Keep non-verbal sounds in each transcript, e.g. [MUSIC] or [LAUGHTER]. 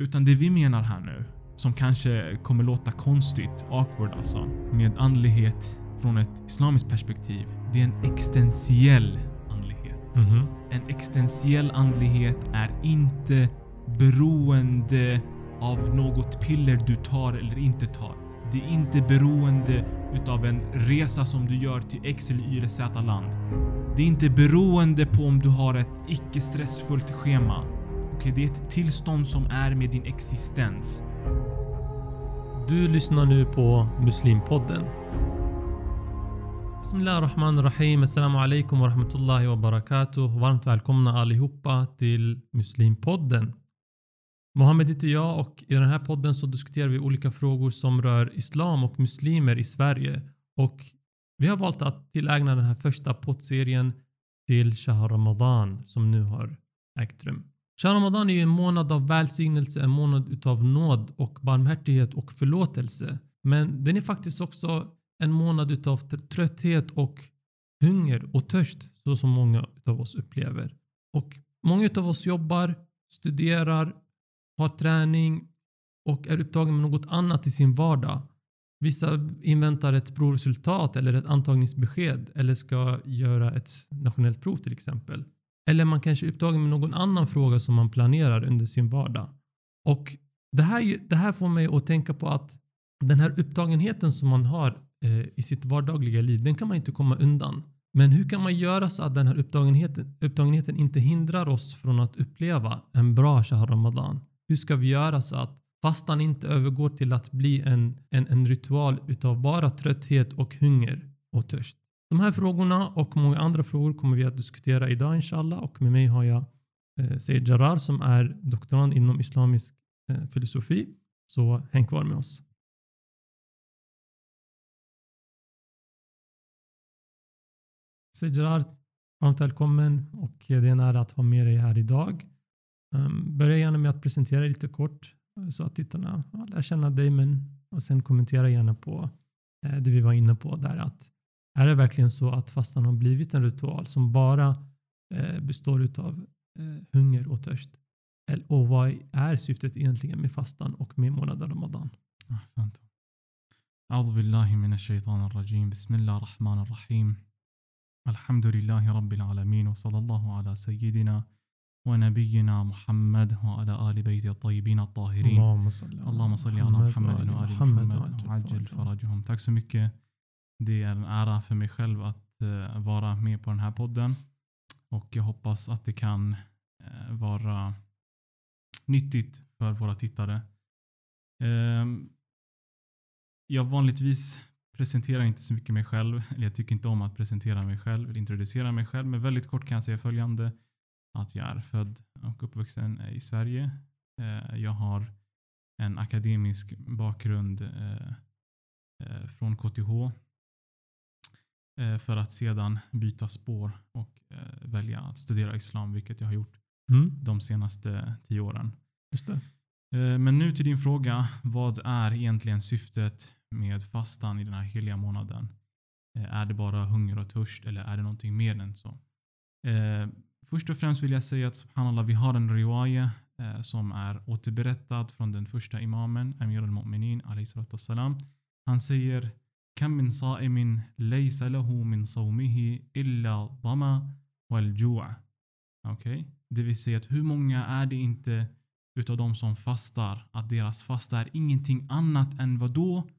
Utan det vi menar här nu, som kanske kommer låta konstigt, awkward alltså, med andlighet från ett islamiskt perspektiv, det är en existentiell andlighet. Mhm. En existentiell andlighet är inte beroende av något piller du tar eller inte tar. Det är inte beroende utav en resa som du gör till X eller Y eller Z land. Det är inte beroende på om du har ett icke stressfullt schema och det är ett tillstånd som är med din existens. Du lyssnar nu på Muslimpodden. Bismillah Rahman Rahim, Assalamu alaikum wa rahmatullahi wa barakatuh. Varmt välkomna allihopa till Muslimpodden. Mohammed heter jag och i den här podden så diskuterar vi olika frågor som rör islam och muslimer i Sverige. Och vi har valt att tillägna den här första poddserien till Shah Ramadan som nu har ägt rum. Kär Ramadan är ju en månad av välsignelse, en månad utav nåd och barmhärtighet och förlåtelse. Men den är faktiskt också en månad utav trötthet och hunger och törst så som många av oss upplever. Och många av oss jobbar, studerar, har träning och är upptagen med något annat i sin vardag. Vissa inväntar ett provresultat eller ett antagningsbesked eller ska göra ett nationellt prov till exempel. Eller man kanske är upptagen med någon annan fråga som man planerar under sin vardag. Och det här, det här får mig att tänka på att den här upptagenheten som man har eh, i sitt vardagliga liv, den kan man inte komma undan. Men hur kan man göra så att den här upptagenheten, upptagenheten inte hindrar oss från att uppleva en bra Shah Ramadan? Hur ska vi göra så att fastan inte övergår till att bli en, en, en ritual utav bara trötthet och hunger och törst? De här frågorna och många andra frågor kommer vi att diskutera idag inshallah och med mig har jag eh, Seyd Jarar som är doktorand inom islamisk eh, filosofi. Så häng kvar med oss. Seyd Jarar, varmt välkommen och det är en ära att ha med dig här idag. Um, börja gärna med att presentera dig lite kort eh, så att tittarna ja, lär känna dig men och sen kommentera gärna på eh, det vi var inne på där att är det verkligen så att fastan har blivit en ritual som bara eh, består av eh, hunger och törst? Och vad är syftet egentligen med fastan och med månaden Ramadan? أحسنت. أعوذ بالله من الشيطان الرجيم بسم الله الرحمن الرحيم الحمد لله رب العالمين وصلى الله على سيدنا ونبينا محمد وعلى آل بيت الطيبين الطاهرين اللهم صل على اللهم صل على محمد وآل محمد وعجل فرجهم Tack så mycket. det är en ära för mig själv att eh, vara med på den här podden. Och jag hoppas att det kan eh, vara nyttigt för våra tittare. Ehm, jag vanligtvis presenterar inte så mycket mig själv. Eller jag tycker inte om att presentera mig själv eller introducera mig själv. Men väldigt kort kan jag säga följande. Att jag är född och uppvuxen eh, i Sverige. Eh, jag har en akademisk bakgrund eh, eh, från KTH för att sedan byta spår och eh, välja att studera islam, vilket jag har gjort Mm, de senaste tio åren. just det. Eh, Men nu till din fråga. Vad är egentligen syftet med fastan i den här heliga månaden? Eh, Är det bara hunger och törst eller är det någonting mer än så? Eh, Först och främst vill jag säga att subhanallah, vi har en riwaya eh, som är återberättad från den första imamen, Amir al-Mu'minin wassalam. Han säger كم من صائم ليس له من صومه إلا ضما والجوع. Okej? Det vill säga att hur många är det inte utav de som fastar att deras fasta är ingenting annat än vad då?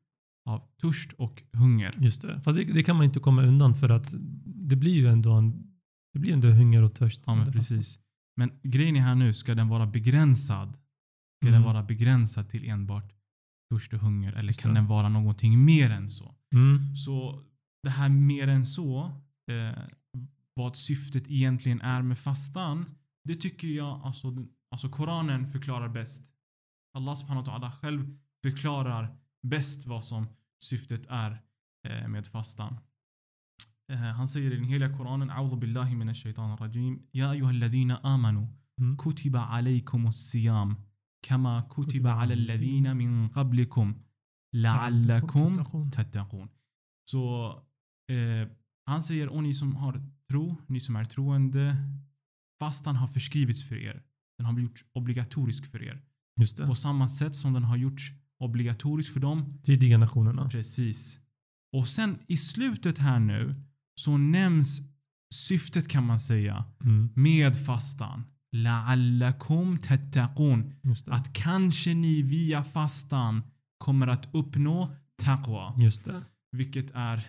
Av törst och hunger. Just det. Fast det, det kan man inte komma undan för att det blir ju ändå en det blir ändå hunger och törst. Ja men under fastan. precis. Men grejen är här nu, ska den vara begränsad? Ska Mm. den vara begränsad till enbart törst och hunger? Eller Just kan det. den vara någonting mer än så? Mm. Så det här mer än så, eh, vad syftet egentligen är med fastan, det tycker jag alltså, alltså Koranen förklarar bäst. Allah subhanahu wa ta'ala själv förklarar bäst vad som syftet är eh, med fastan. Eh, han säger i den heliga Koranen, A'udhu billahi minash shaitan rajim Ya ayyuhalladhina amanu Mm. kutiba alaykumus siyam kama kutiba ala alladhina min qablikum la'allakum tattaqun. Så eh, han säger, och ni som har tro, ni som är troende, fastan har förskrivits för er. Den har blivit obligatorisk för er. Just det. på samma sätt som den har gjorts obligatorisk för dem. Tidiga nationerna. Precis. Och sen i slutet här nu så nämns syftet kan man säga Mm. med fastan. La'allakum tattaqun. Att kanske ni via fastan kommer att uppnå taqwa. Just det. Vilket är,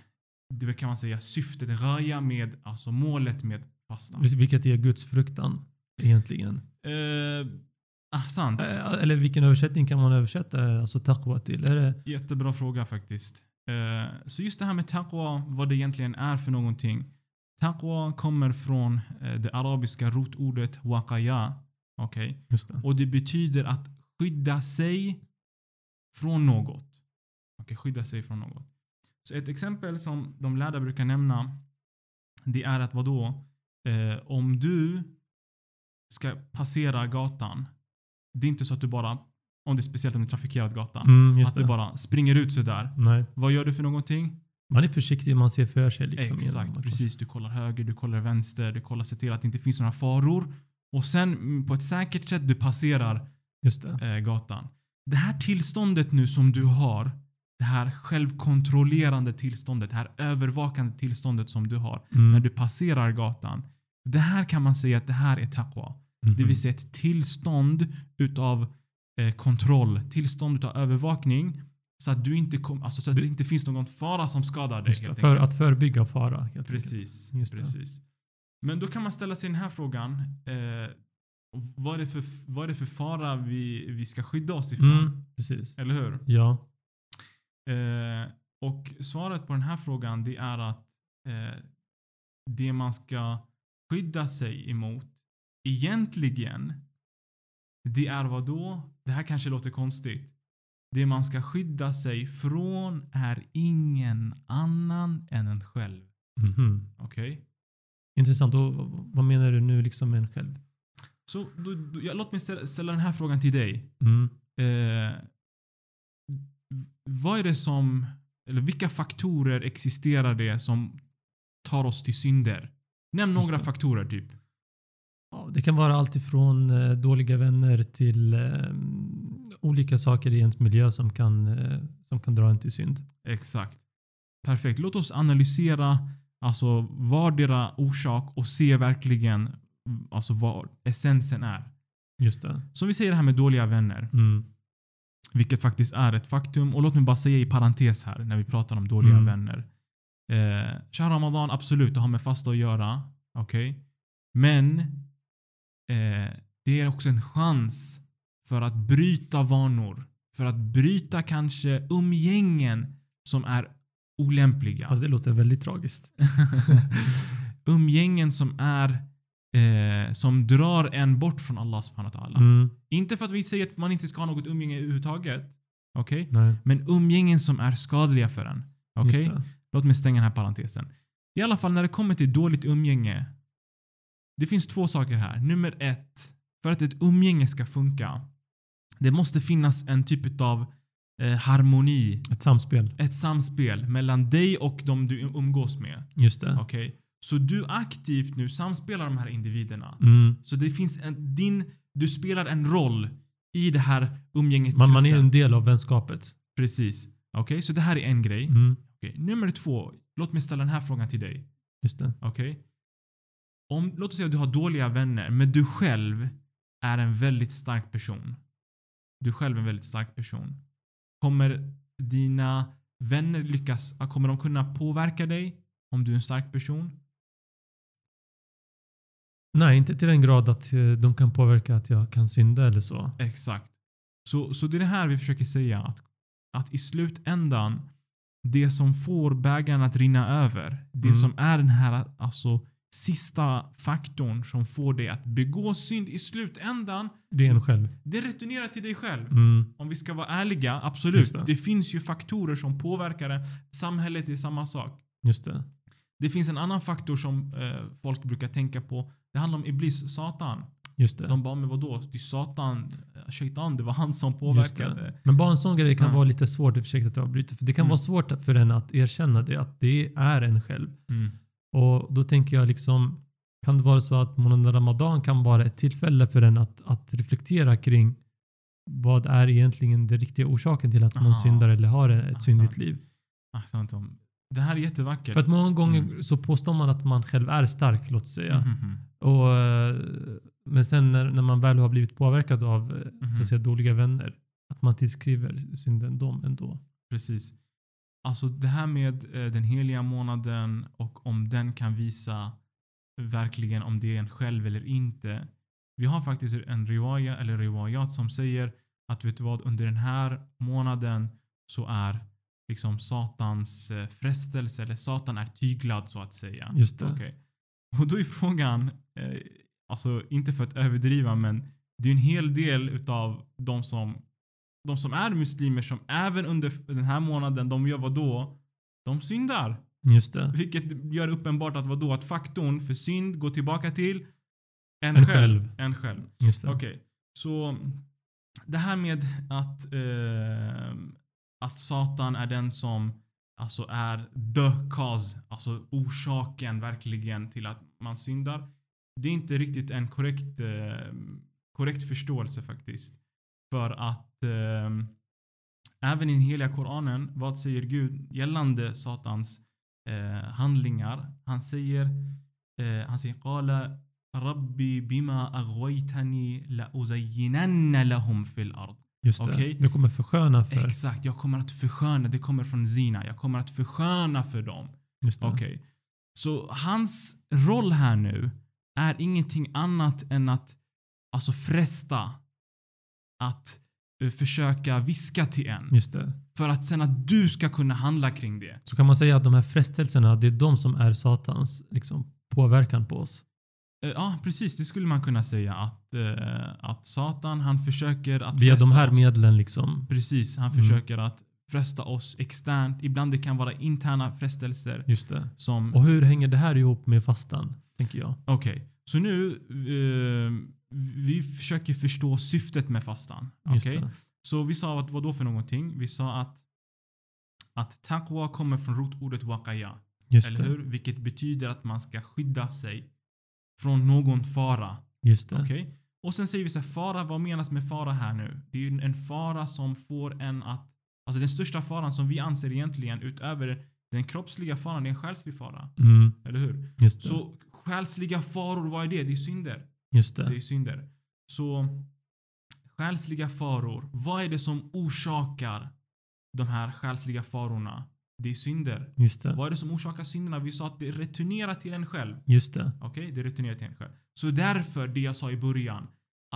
det kan man säga, syftet, raya med, alltså målet med fastan. Vil- Vilket är Guds fruktan egentligen. Eh, ah, sant. Eh, Eller vilken översättning kan man översätta alltså taqwa till? Är det, Jättebra fråga faktiskt. Eh, så just det här med taqwa, vad det egentligen är för någonting. Taqwa kommer från eh, det arabiska rotordet waqaya. Just det. Och det betyder att skydda sig från något. Okej, skydda sig från något. Så ett exempel som de lärda brukar nämna, det är att vadå? Eh, om du ska passera gatan, det är inte så att du bara, om det är speciellt om det är trafikerad gata, Mm, att du det. bara springer ut sådär. Nej. Vad gör du för någonting? Man är försiktig, man ser för sig. Liksom, Exakt, precis. Du kollar höger, du kollar vänster, du kollar se till att det inte finns några faror. Och sen mm, på ett säkert sätt du passerar Just det. eh, gatan. Det här tillståndet nu som du har, det här självkontrollerande tillståndet, det här övervakande tillståndet som du har Mm. när du passerar gatan. Det här kan man säga att det här är taqwa. Det Mhm. vill säga ett tillstånd utav eh, kontroll, tillstånd utav övervakning så att du inte kom, alltså så att det inte finns någon fara som skadar dig. Det. För att förebygga fara. Precis. Det. precis. Men då kan man ställa sig den här frågan. Eh, vad, är det för, vad är det för fara vi, vi ska skydda oss ifrån? Mm, precis. Eller hur? Ja. Eh, och svaret på den här frågan det är att eh, det man ska skydda sig emot egentligen det är vad då? Det här kanske låter konstigt. Det man ska skydda sig från är ingen annan än en själv. Mhm. Okej? Intressant. Och vad menar du nu liksom med en själv? Så då, då, ja, låt mig ställa, ställa den här frågan till dig. Mm. Eh, vad är det som, eller vilka faktorer existerar det som tar oss till synder? Nämn Just några det. faktorer typ. Ja, det kan vara allt ifrån eh, dåliga vänner till eh, olika saker i ens miljö som kan, eh, som kan dra en till synd. Exakt. Perfekt. Låt oss analysera alltså vardera orsak och se verkligen alltså vad essensen är. Just det. Som vi säger det här med dåliga vänner, Mm. vilket faktiskt är ett faktum. Och låt mig bara säga i parentes här när vi pratar om dåliga Mm. vänner. Eh, Shah Ramadan, absolut, det har med fasta att göra. Okej? Men eh, det är också en chans för att bryta vanor. För att bryta kanske umgängen som är olämpliga. Fast det låter väldigt tragiskt. [LAUGHS] [LAUGHS] umgängen som är eh, som drar en bort från Allah subhanahu wa ta'ala. Mm. Inte för att vi säger att man inte ska ha något umgänge överhuvudtaget. Nej. Men umgängen som är skadliga för en. Det. Låt mig stänga den här parentesen. I alla fall när det kommer till dåligt umgänge. Det finns två saker här. Nummer ett. För att ett umgänge ska funka. Det måste finnas en typ av eh, harmoni. Ett samspel. Ett samspel mellan dig och de du umgås med. Just det. Okej? Så du aktivt nu samspelar de här individerna. Mm. Så det finns en, din, du spelar en roll i det här umgänget. Man, man är en del av vänskapet. Precis. Okej, så det här är en grej. Mm. Okej, Nummer två. Låt mig ställa den här frågan till dig. Just det. Okej? Om, låt oss säga att du har dåliga vänner, men du själv är en väldigt stark person. Du själv är en väldigt stark person. Kommer dina vänner lyckas, kommer de kunna påverka dig om du är en stark person? Nej, inte till den grad att eh, de kan påverka att jag kan synda eller så. Exakt. Så, så det är det här vi försöker säga. Att, att i slutändan, det som får bägaren att rinna över, det Mm. som är den här alltså, sista faktorn som får dig att begå synd i slutändan, Det är en själv. det returnerar till dig själv. Mm. Om vi ska vara ärliga, absolut. Det. det. finns ju faktorer som påverkar det. Samhället är samma sak. Just det. Det finns en annan faktor som eh, folk brukar tänka på. Det handlar om Iblis, Satan. Just det. De bara, men vadå? Det är Satan, eh, Shaitan, det var han som påverkade. Men bara en sån grej kan Ja. vara lite svårt, ursäkta att jag avbryter. För det kan Mm. vara svårt för en att erkänna det, att det är en själv. Mm. Och då tänker jag liksom, kan det vara så att månaden Ramadan kan vara ett tillfälle för en att, att reflektera kring vad är egentligen den riktiga orsaken till att man Aha. syndar eller har ett Alltså. syndigt liv. Ahsant om. Det här är jättevackert. För att många gånger Mm. så påstår man att man själv är stark, låt säga. Mhm. Och, eh, men sen när, när man väl har blivit påverkad av eh, så att säga, dåliga vänner, att man tillskriver synden dem ändå. Precis. Alltså det här med eh, den heliga månaden och om den kan visa verkligen om det är en själv eller inte. Vi har faktiskt en riwaya eller riwayat som säger att vet du vad, under den här månaden så är liksom Satans eh, frestelse eller Satan är tyglad så att säga. Just det. Okej. Och då är frågan, eh, alltså inte för att överdriva men det är en hel del utav de som, de som är muslimer som även under den här månaden, de gör vad då? De syndar. Just det. Vilket gör uppenbart att vad då? Att faktorn för synd går tillbaka till en, En själv. själv. En själv. Just det. Okej, så det här med att, eh, att Satan är den som alltså är the cause, alltså orsaken verkligen till att man syndar. Det är inte riktigt en korrekt, eh, korrekt förståelse faktiskt. För att eh, även i den heliga koranen, vad säger Gud gällande Satans eh, handlingar? Han säger, eh, han säger Qala Rabbi bima la lahum fil ard. Just det. Okej. Du kommer försköna för... Exakt, jag kommer att försköna, det kommer från Zina, jag kommer att försköna för dem. Just det. Okej. Så hans roll här nu är ingenting annat än att alltså fresta. Att eh, försöka viska till en. Just det. För att sen att du ska kunna handla kring det. Så kan man säga att de här frestelserna, det är de som är Satans liksom, påverkan på oss. Eh, Ja, precis. Det skulle man kunna säga. Att, eh, att Satan, han försöker att Via de här oss. medlen liksom. Precis, han Mm. försöker att fresta oss externt. Ibland det kan vara interna frestelser. Just det. Som Och hur hänger det här ihop med fastan? Tänker jag. Okej, så nu eh, vi försöker förstå syftet med fastan. Det. Så vi sa att vad då för någonting? Vi sa att att taqwa kommer från rotordet waqaya. Just Eller det. hur? Vilket betyder att man ska skydda sig från någon fara. Just det. Okej? Och sen säger vi så här, fara, vad menas med fara här nu? Det är ju en fara som får en att... Alltså den största faran som vi anser egentligen utöver den kroppsliga faran, det är en själslig fara. Mm, Eller hur? just det. Så själsliga faror, vad är det? Det är synder. just Det det. är synder. Så själsliga faror, vad är det som orsakar de här själsliga farorna? Det är synder. Just det. Vad är det som orsakar synderna? Vi sa att det returnerar till en själv. Just det. Okej? Det returnerar till en själv. Så därför, det jag sa i början,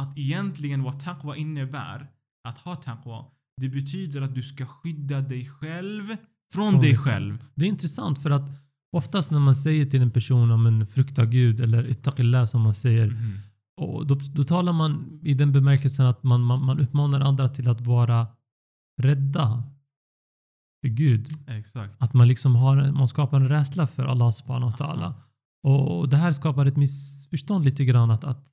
att egentligen vad taqwa innebär, att ha taqwa, det betyder att du ska skydda dig själv från, Från dig själv. Det är intressant för att oftast när man säger till en person om en frukta Gud eller ittaqillah som man säger. Mhm. Och då, då talar man i den bemärkelsen att man, man, man uppmanar andra till att vara rädda för Gud. Exakt. Att man liksom har, man skapar en rädsla för Allah subhanahu wa ta'ala. Alltså. Och, det här skapar ett missförstånd lite grann att, att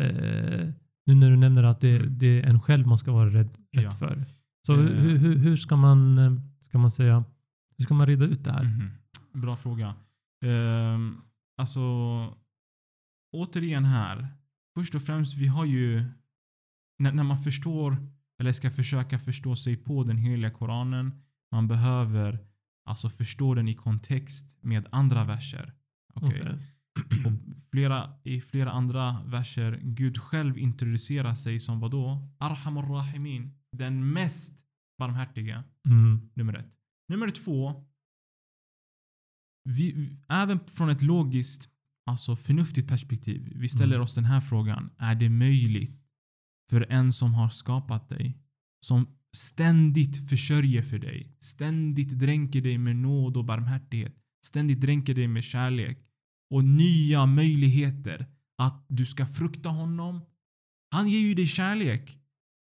eh, nu när du nämner att det, Mm. det är en själv man ska vara rädd, rädd Ja. för. Så Eh. hur, hur, hur ska man, eh, ska man säga, hur ska man reda ut det här? Mhm. Bra fråga. Um, alltså, återigen här. Först och främst, vi har ju... När, när man förstår, eller ska försöka förstå sig på den heliga Koranen, man behöver alltså förstå den i kontext med andra verser. Okej. Och flera, I flera andra verser, Gud själv introducerar sig som vadå? Arhamur Rahimin. Den mest barmhärtiga. Mm. Nummer ett. Nummer två. Vi, vi- även från ett logiskt, alltså förnuftigt perspektiv. Vi ställer Mm. oss den här frågan. Är det möjligt för en som har skapat dig, som ständigt försörjer för dig, ständigt dränker dig med nåd och barmhärtighet, ständigt dränker dig med kärlek och nya möjligheter att du ska frukta honom. Han ger ju dig kärlek.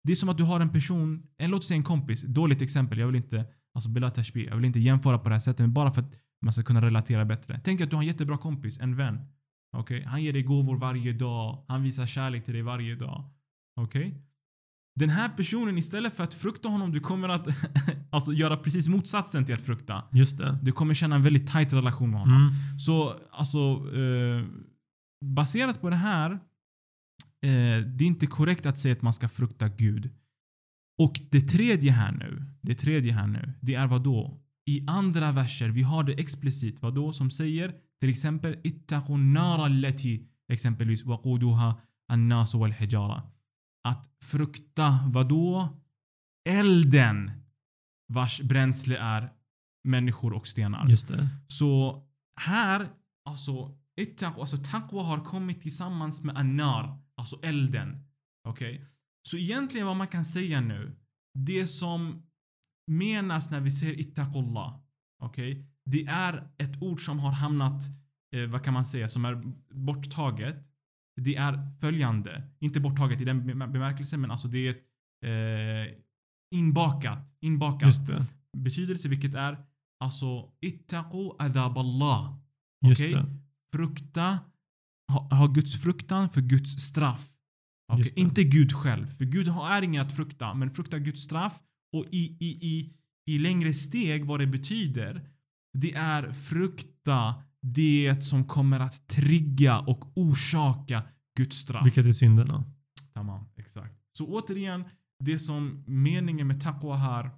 Det är som att du har en person, en, låt oss säga en kompis, dåligt exempel, jag vill inte alltså jag vill inte jämföra på det här sättet men bara för att man ska kunna relatera bättre. Tänk att du har en jättebra kompis, en vän. Okej? Han ger dig gåvor varje dag, han visar kärlek till dig varje dag. Okej? Den här personen, istället för att frukta honom, du kommer att [LAUGHS] alltså, göra precis motsatsen till att frukta. Just det. Du kommer känna en väldigt tight relation med honom. Mm. Så alltså, eh, baserat på det här, eh, det är inte korrekt att säga att man ska frukta Gud. Och det tredje här nu, det tredje här nu, det är vad då? I andra verser, vi har det explicit, vad då som säger till exempel ittaqu nara allati exempelvis waquduha annas wal hijara. Att frukta vad då? Elden vars bränsle är människor och stenar. Just det. Så här, alltså, alltså taqwa har kommit tillsammans med annar, alltså elden. Okej? Okay? Så egentligen vad man kan säga nu, det som menas när vi säger ittaqullah, okej? Okay? Det är ett ord som har hamnat, eh, vad kan man säga, som är borttaget. Det är följande, inte borttaget i den bemärkelsen men alltså det är eh, inbakat, inbakat. Betydelse vilket är alltså ittaqu adhaballah. Okej? Okay? Frukta, ha, ha Guds fruktan för Guds straff. Okay? Inte Gud själv, för Gud är inget att frukta, men frukta Guds straff och i, i, i, i längre steg vad det betyder, det är frukta det som kommer att trigga och orsaka Guds straff. Vilket är synderna. Tamam, exakt. Så återigen, det som meningen med taqwa här,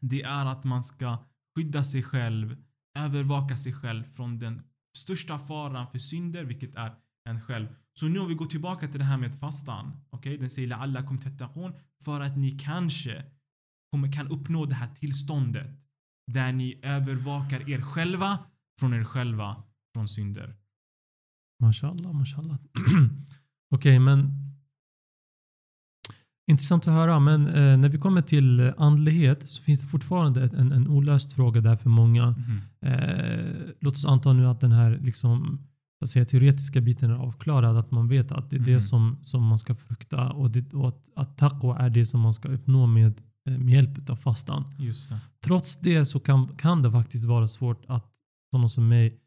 det är att man ska skydda sig själv, övervaka sig själv från den största faran för synder, vilket är en själv. Så nu om vi går tillbaka till det här med fastan. Okej, okay? den säger la'allakum tattaqun för att ni kanske kommer, kan uppnå det här tillståndet där ni övervakar er själva från er själva från synder. Mashallah, mashallah. [CLEARS THROAT] Okej, okay, men Intressant att höra, men eh, när vi kommer till andlighet så finns det fortfarande en, en olöst fråga där för många. Mm. Eh, låt oss anta nu att den här liksom, att säga, teoretiska biten är avklarad, att man vet att det är mm. det som, som man ska frukta och, det, och att, att taqwa är det som man ska uppnå med, eh, med hjälp av fastan. Trots det så kan, kan det faktiskt vara svårt att sådana som mig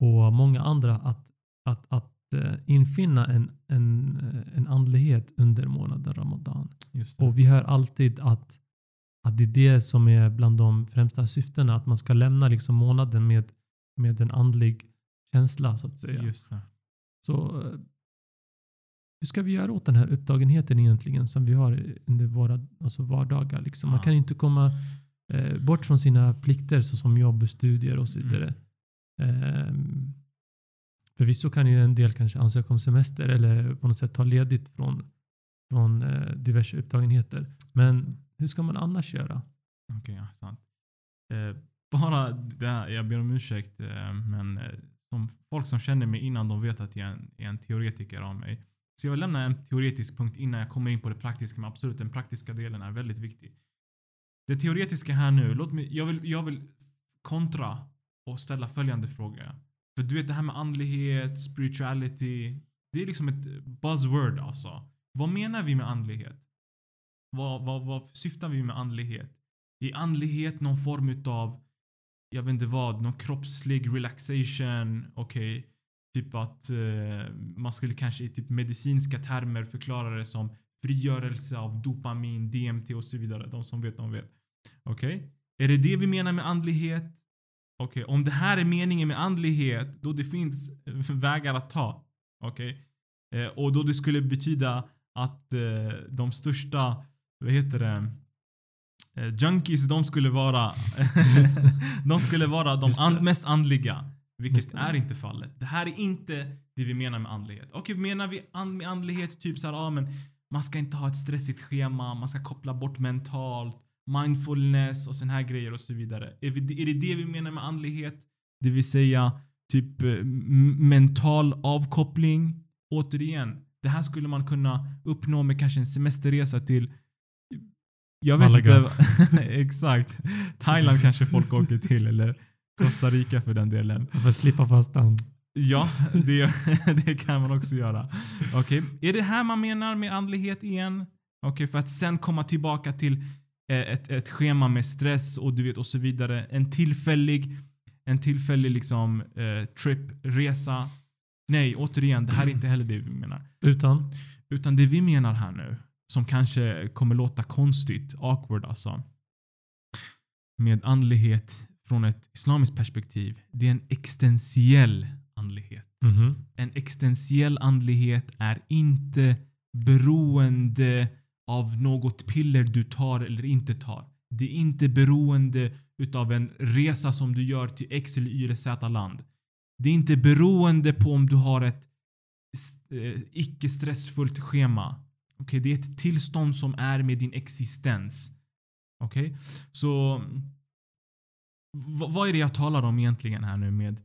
och många andra att, att, att uh, infinna en, en, eh, en andlighet under månaden Ramadan. Och vi hör alltid att, att det är det som är bland de främsta syftena, att man ska lämna liksom månaden med, med en andlig känsla så att säga. Så uh, hur ska vi göra åt den här upptagenheten egentligen som vi har under våra alltså vardagar? Liksom. Man kan inte komma eh, bort från sina plikter såsom jobb och studier och så mm. vidare. Mm. Um, Förvisso kan ju en del kanske ansöka om semester eller på något sätt ta ledigt från, från eh, diverse upptagenheter. Men hur ska man annars göra? Okej, okay, sant. Eh, bara det här, jag ber om ursäkt, eh, men eh, som folk som känner mig innan de vet att jag är en, är en teoretiker av mig. Så jag vill lämna en teoretisk punkt innan jag kommer in på det praktiska, men absolut den praktiska delen är väldigt viktig. Det teoretiska här nu, låt mig, jag, vill, jag vill kontra och ställa följande fråga. För du vet det här med andlighet, spirituality. Det är liksom ett buzzword alltså. Vad menar vi med andlighet? Vad, vad, vad syftar vi med andlighet? Är andlighet någon form utav, jag vet inte vad, någon kroppslig relaxation? Okej. Okay. Typ att eh, man skulle kanske i typ medicinska termer förklara det som frigörelse av dopamin, DMT och så vidare. De som vet, de vet. Okej? Okay? Är det det vi menar med andlighet? Okej, okay, om det här är meningen med andlighet, då det finns [LAUGHS] vägar att ta. Okej? Okay? Eh, och då det skulle betyda att eh, de största, vad heter det? Eh, junkies, de skulle vara [LAUGHS] [LAUGHS] de skulle vara de and, mest andliga. Vilket är inte fallet. Det här är inte det vi menar med andlighet. Okej, okay, menar vi and, med andlighet typ såhär, ja men man ska inte ha ett stressigt schema, man ska koppla bort mentalt mindfulness och såna här grejer och så vidare. Är, vi, är det det vi menar med andlighet? Det vill säga typ eh, mental avkoppling. Återigen, det här skulle man kunna uppnå med kanske en semesterresa till jag vet Malaga. inte. [LAUGHS] exakt. Thailand kanske folk åker till eller Costa Rica för den delen. För att slippa fastan. Ja, det, [LAUGHS] det kan man också göra. Okej, okay. är det här man menar med andlighet igen? Okej, okay, för att sen komma tillbaka till ett, ett schema med stress och du vet och så vidare. En tillfällig, en tillfällig liksom eh, trip, resa. Nej, återigen, det här är inte heller det vi menar. Utan? Utan det vi menar här nu, som kanske kommer låta konstigt, awkward alltså. Med andlighet från ett islamiskt perspektiv, det är en existentiell andlighet. Mm -hmm. En existentiell andlighet är inte beroende av något piller du tar eller inte tar. Det är inte beroende utav en resa som du gör till X eller Y eller Z land. Det är inte beroende på om du har ett eh, icke stressfullt schema. Okay? Det är ett tillstånd som är med din existens. Okej? Okay? Så vad är det jag talar om egentligen här nu med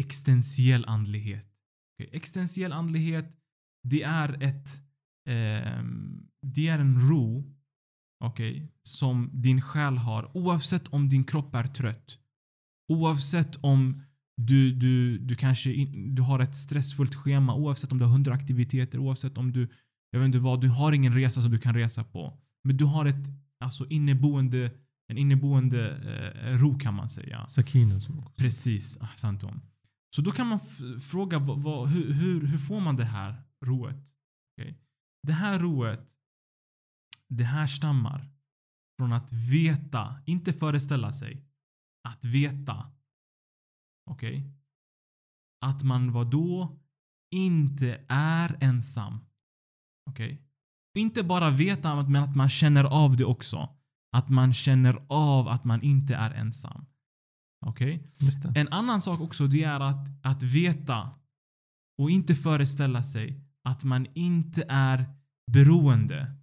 existentiell andlighet? Okay? Existentiell andlighet, det är ett eh, det är en ro okay, som din själ har oavsett om din kropp är trött. Oavsett om du, du, du kanske in, du har ett stressfullt schema, oavsett om du har hundra aktiviteter, oavsett om du, jag vet inte vad, du har ingen resa som du kan resa på. Men du har ett alltså inneboende, en inneboende eh, ro kan man säga. Sakina. Precis, ahsantum. Så då kan man fråga vad, vad, hur, hur, hur, får man det här roet? Okay. Det här roet, det här stammar från att veta, inte föreställa sig. Att veta. Okej? Okay. Att man vad då inte är ensam. Okej? Okay. Inte bara veta, men att man känner av det också. Att man känner av att man inte är ensam. Okej? Okay? En annan sak också det är att, att veta och inte föreställa sig att man inte är beroende.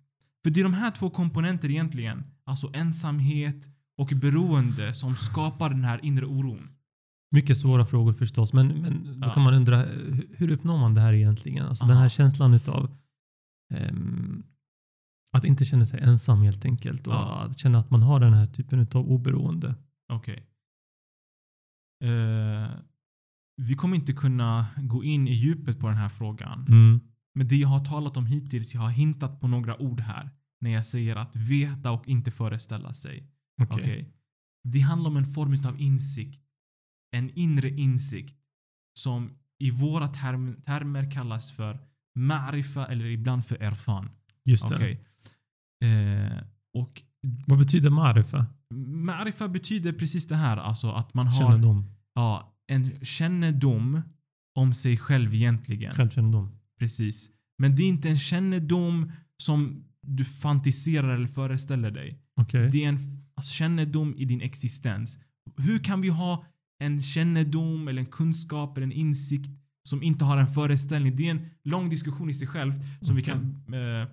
För det är de här två komponenter egentligen, alltså ensamhet och beroende som skapar den här inre oron. Mycket svåra frågor förstås, men, men då ja. kan man undra hur uppnår man det här egentligen? Alltså Aha. den här känslan utav um, att inte känna sig ensam helt enkelt och ja. att känna att man har den här typen av oberoende. Okej. Okay. Uh, vi kommer inte kunna gå in i djupet på den här frågan. Mm. Men det jag har talat om hittills, jag har hintat på några ord här. När jag säger att veta och inte föreställa sig. Okay. okay. Det handlar om en form av insikt. En inre insikt. Som i våra term termer kallas för ma'rifa eller ibland för erfan. Just det. Okay. Eh, och Vad betyder ma'rifa? Ma'rifa betyder precis det här. Alltså att man har kännedom. Ja, en kännedom om sig själv egentligen. Självkännedom. Precis. Men det är inte en kännedom som du fantiserar eller föreställer dig. Okay. Det är en alltså, kännedom i din existens. Hur kan vi ha en kännedom eller en kunskap eller en insikt som inte har en föreställning? Det är en lång diskussion i sig själv som okay. vi kan eh,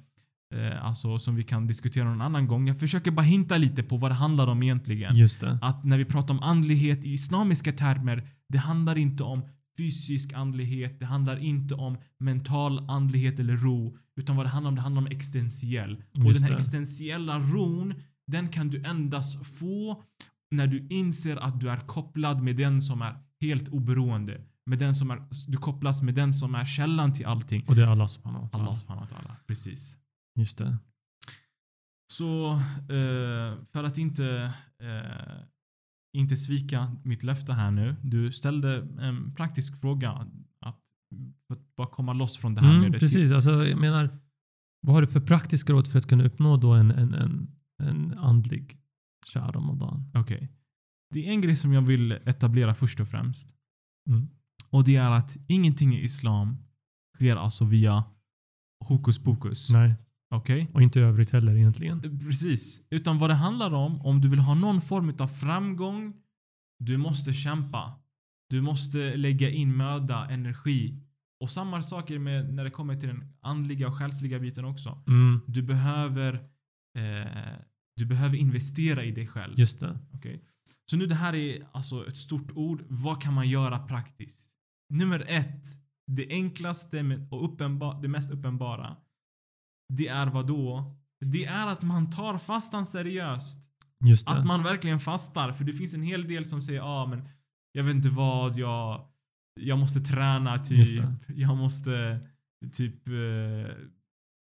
eh, alltså som vi kan diskutera någon annan gång. Jag försöker bara hinta lite på vad det handlar om egentligen. Att när vi pratar om andlighet i islamiska termer, det handlar inte om fysisk andlighet, det handlar inte om mental andlighet eller ro. Utan vad det handlar om, det handlar om existentiell. Och den här det. existentiella ron, den kan du endast få när du inser att du är kopplad med den som är helt oberoende. Med den som är, du kopplas med den som är källan till allting. Och det är. Allah subhanahu wa ta'ala. Precis. Just det. Så eh, för att inte, eh, inte svika mitt löfte här nu. Du ställde en praktisk fråga. Att, för att bara komma loss från det här mm, med det. Precis, alltså, jag menar vad har du för praktiska råd för att kunna uppnå då en, en, en, en andlig Shah Ramadan? Okej. Okay. Det är en grej som jag vill etablera först och främst. Mm. Och det är att ingenting i Islam sker alltså via hokus pokus. Nej. Okay? Och inte i övrigt heller egentligen. Precis. Utan vad det handlar om, om du vill ha någon form av framgång, du måste kämpa. Du måste lägga in möda, energi. Och samma saker med när det kommer till den andliga och själsliga biten också. Mm. Du behöver eh, du behöver investera i dig själv. Just det. Okay? Så nu det här är alltså ett stort ord. Vad kan man göra praktiskt? Nummer ett. Det enklaste och uppenbar, det mest uppenbara det är vad då? Det är att man tar fastan seriöst. Att man verkligen fastar. För det finns en hel del som säger ah, men jag vet inte vad, jag, jag måste träna typ. Jag måste typ, eh,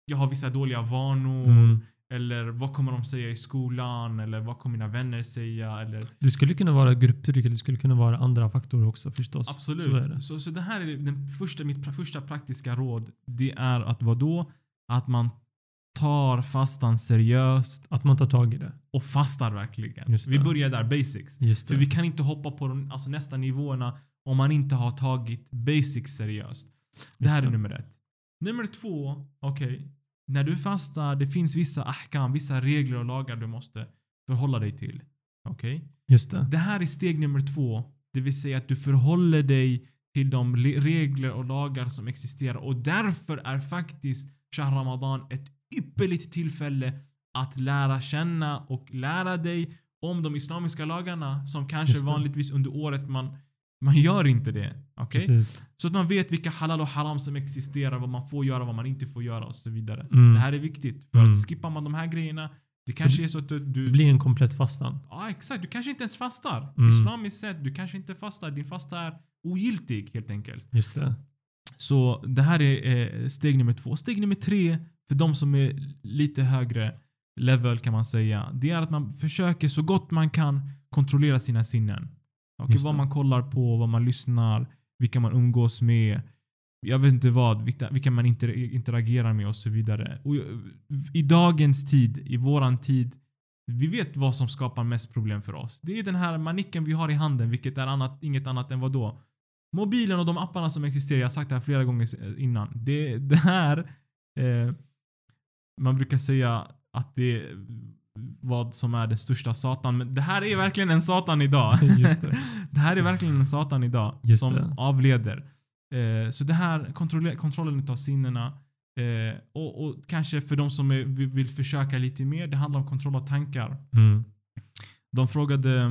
jag har vissa dåliga vanor. Mm. Eller vad kommer de säga i skolan? Eller vad kommer mina vänner säga? Eller... Det skulle kunna vara grupptryck, det skulle kunna vara andra faktorer också förstås. Absolut. Så, det. Så, så det här är den första, mitt första praktiska råd. Det är att vad då? Att man tar fastan seriöst. Att man tar tag i det. Och fastar verkligen. Vi börjar där, basics. För vi kan inte hoppa på de alltså, nästa nivåerna om man inte har tagit basics seriöst. Det här är nummer ett. Nummer två, okej. Okay. när du fastar, det finns vissa ahkam, vissa regler och lagar du måste förhålla dig till. Okej? Just det. Det här är steg nummer två. Det vill säga att du förhåller dig till de le- regler och lagar som existerar och därför är faktiskt Shahr Ramadan ett ypperligt tillfälle att lära känna och lära dig om de islamiska lagarna som kanske vanligtvis under året man, man gör inte det. Precis. Så att man vet vilka halal och haram som existerar, vad man får göra, vad man inte får göra och så vidare. Mm. Det här är viktigt. För Mm. att skippar man de här grejerna, det kanske är så att du... du Det blir en komplett fastan. Ja, exakt. Du kanske inte ens fastar. Mm. Islamiskt sett, du kanske inte fastar. Din fasta är ogiltig helt enkelt. Just det. Så det här är eh, steg nummer två. Steg nummer tre, för de som är lite högre level kan man säga, det är att man försöker så gott man kan kontrollera sina sinnen. Okay, vad man kollar på, vad man lyssnar, vilka man umgås med. Jag vet inte vad, vilka, vilka man inter, interagerar med och så vidare. Och eh, I dagens tid, i våran tid, vi vet vad som skapar mest problem för oss. Det är den här manicken vi har i handen, vilket är annat, inget annat än vad då? Mobilen och de apparna som existerar, jag har sagt det här flera gånger s- innan. Det, det här, eh, man brukar säga att det är vad som är det största satan, men det här är verkligen en satan idag. [LAUGHS] Det. [LAUGHS] det här är verkligen en satan idag Just som det. avleder. Eh, så det här, kontrolle- kontrollen av sinnena eh, och, och kanske för de som är, vill, försöka lite mer, det handlar om kontroll av tankar. Mm. De frågade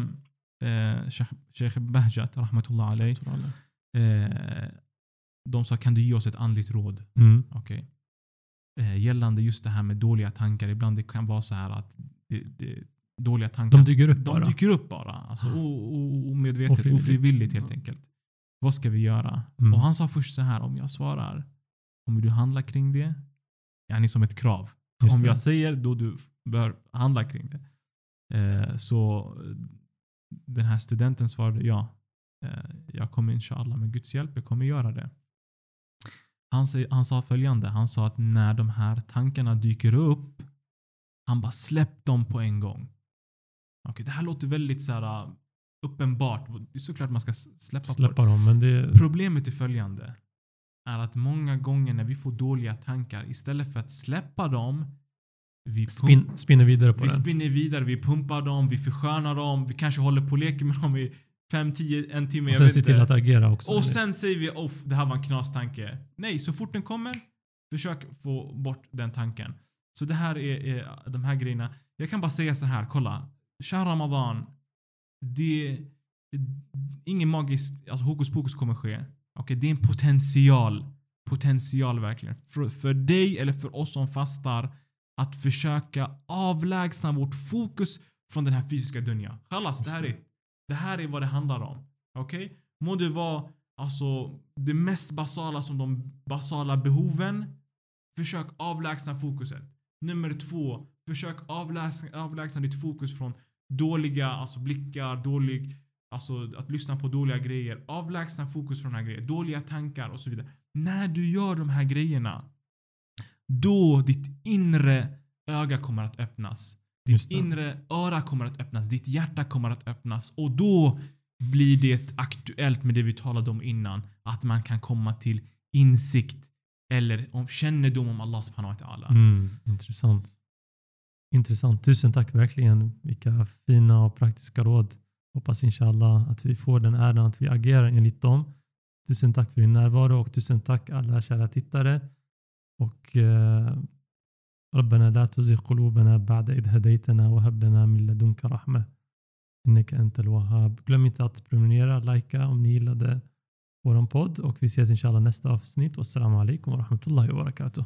eh, Sheikh Bahjat, rahmatullah alayh, eh, de sa kan du ge oss ett andligt råd? Mm. Okej. Eh, gällande just det här med dåliga tankar. Ibland det kan vara så här att det, det, dåliga tankar De dyker upp de bara. dyker upp bara. Alltså, omedvetet, Ofrivilligt. ofrivilligt helt enkelt. Vad ska vi göra? Mm. Och han sa först så här, om jag svarar, kommer du handla kring det? Yani som ett krav. Just om det. jag säger, då du bör handla kring det. Eh, så den här studenten svarade ja. Eh, jag kommer inshallah med Guds hjälp, jag kommer göra det. Han, han sa följande, han sa att när de här tankarna dyker upp, han bara släpp dem på en gång. Okej, det här låter väldigt så här uh, uppenbart. Det är såklart man ska släppa, Släppa dem, men det... det. Problemet är följande. Är att många gånger när vi får dåliga tankar, istället för att släppa dem, vi, Spin, spinner vidare på vi den. spinner vidare, vi pumpar dem, vi förskönar dem, vi kanske håller på och leker med dem i 5, 10, en timme. Och jag sen vet se inte. till att agera också. Och sen säger vi oh, det här var en knastanke. Nej, så fort den kommer, försök få bort den tanken. Så det här är, är de här grejerna. Jag kan bara säga så här, kolla. Shahr Ramadan, det ingen magiskt, alltså hokus pokus kommer ske. Okej, det är en potential. Potential verkligen. För, för dig eller för oss som fastar att försöka avlägsna vårt fokus från den här fysiska dunja. Chalas, det här är, det här är vad det handlar om. Okej? Må det vara alltså, det mest basala som de basala behoven. Försök avlägsna fokuset. Nummer två, försök avlägsna, avlägsna ditt fokus från dåliga alltså blickar, dålig, alltså att lyssna på dåliga grejer. Avlägsna fokus från de här grejerna. Dåliga tankar och så vidare. När du gör de här grejerna, då ditt inre öga kommer att öppnas. Ditt inre öra kommer att öppnas, ditt hjärta kommer att öppnas och då blir det aktuellt med det vi talade om innan. Att man kan komma till insikt eller om kännedom om Allah subhanahu wa ta'ala. Mm, intressant. Intressant. Tusen tack verkligen. Vilka fina och praktiska råd. Hoppas inshallah att vi får den äran att vi agerar enligt dem. Tusen tack för din närvaro och tusen tack alla kära tittare. Och eh, ربنا لا تزغ قلوبنا بعد إذ هديتنا وهب لنا من لدنك رحمة إنك أنت الوهاب. Glöm inte att prenumerera, likea om ni gillade våran podd och vi ses inshallah nästa avsnitt. Wassalamu alaikum wa rahmatullahi wa barakatuh.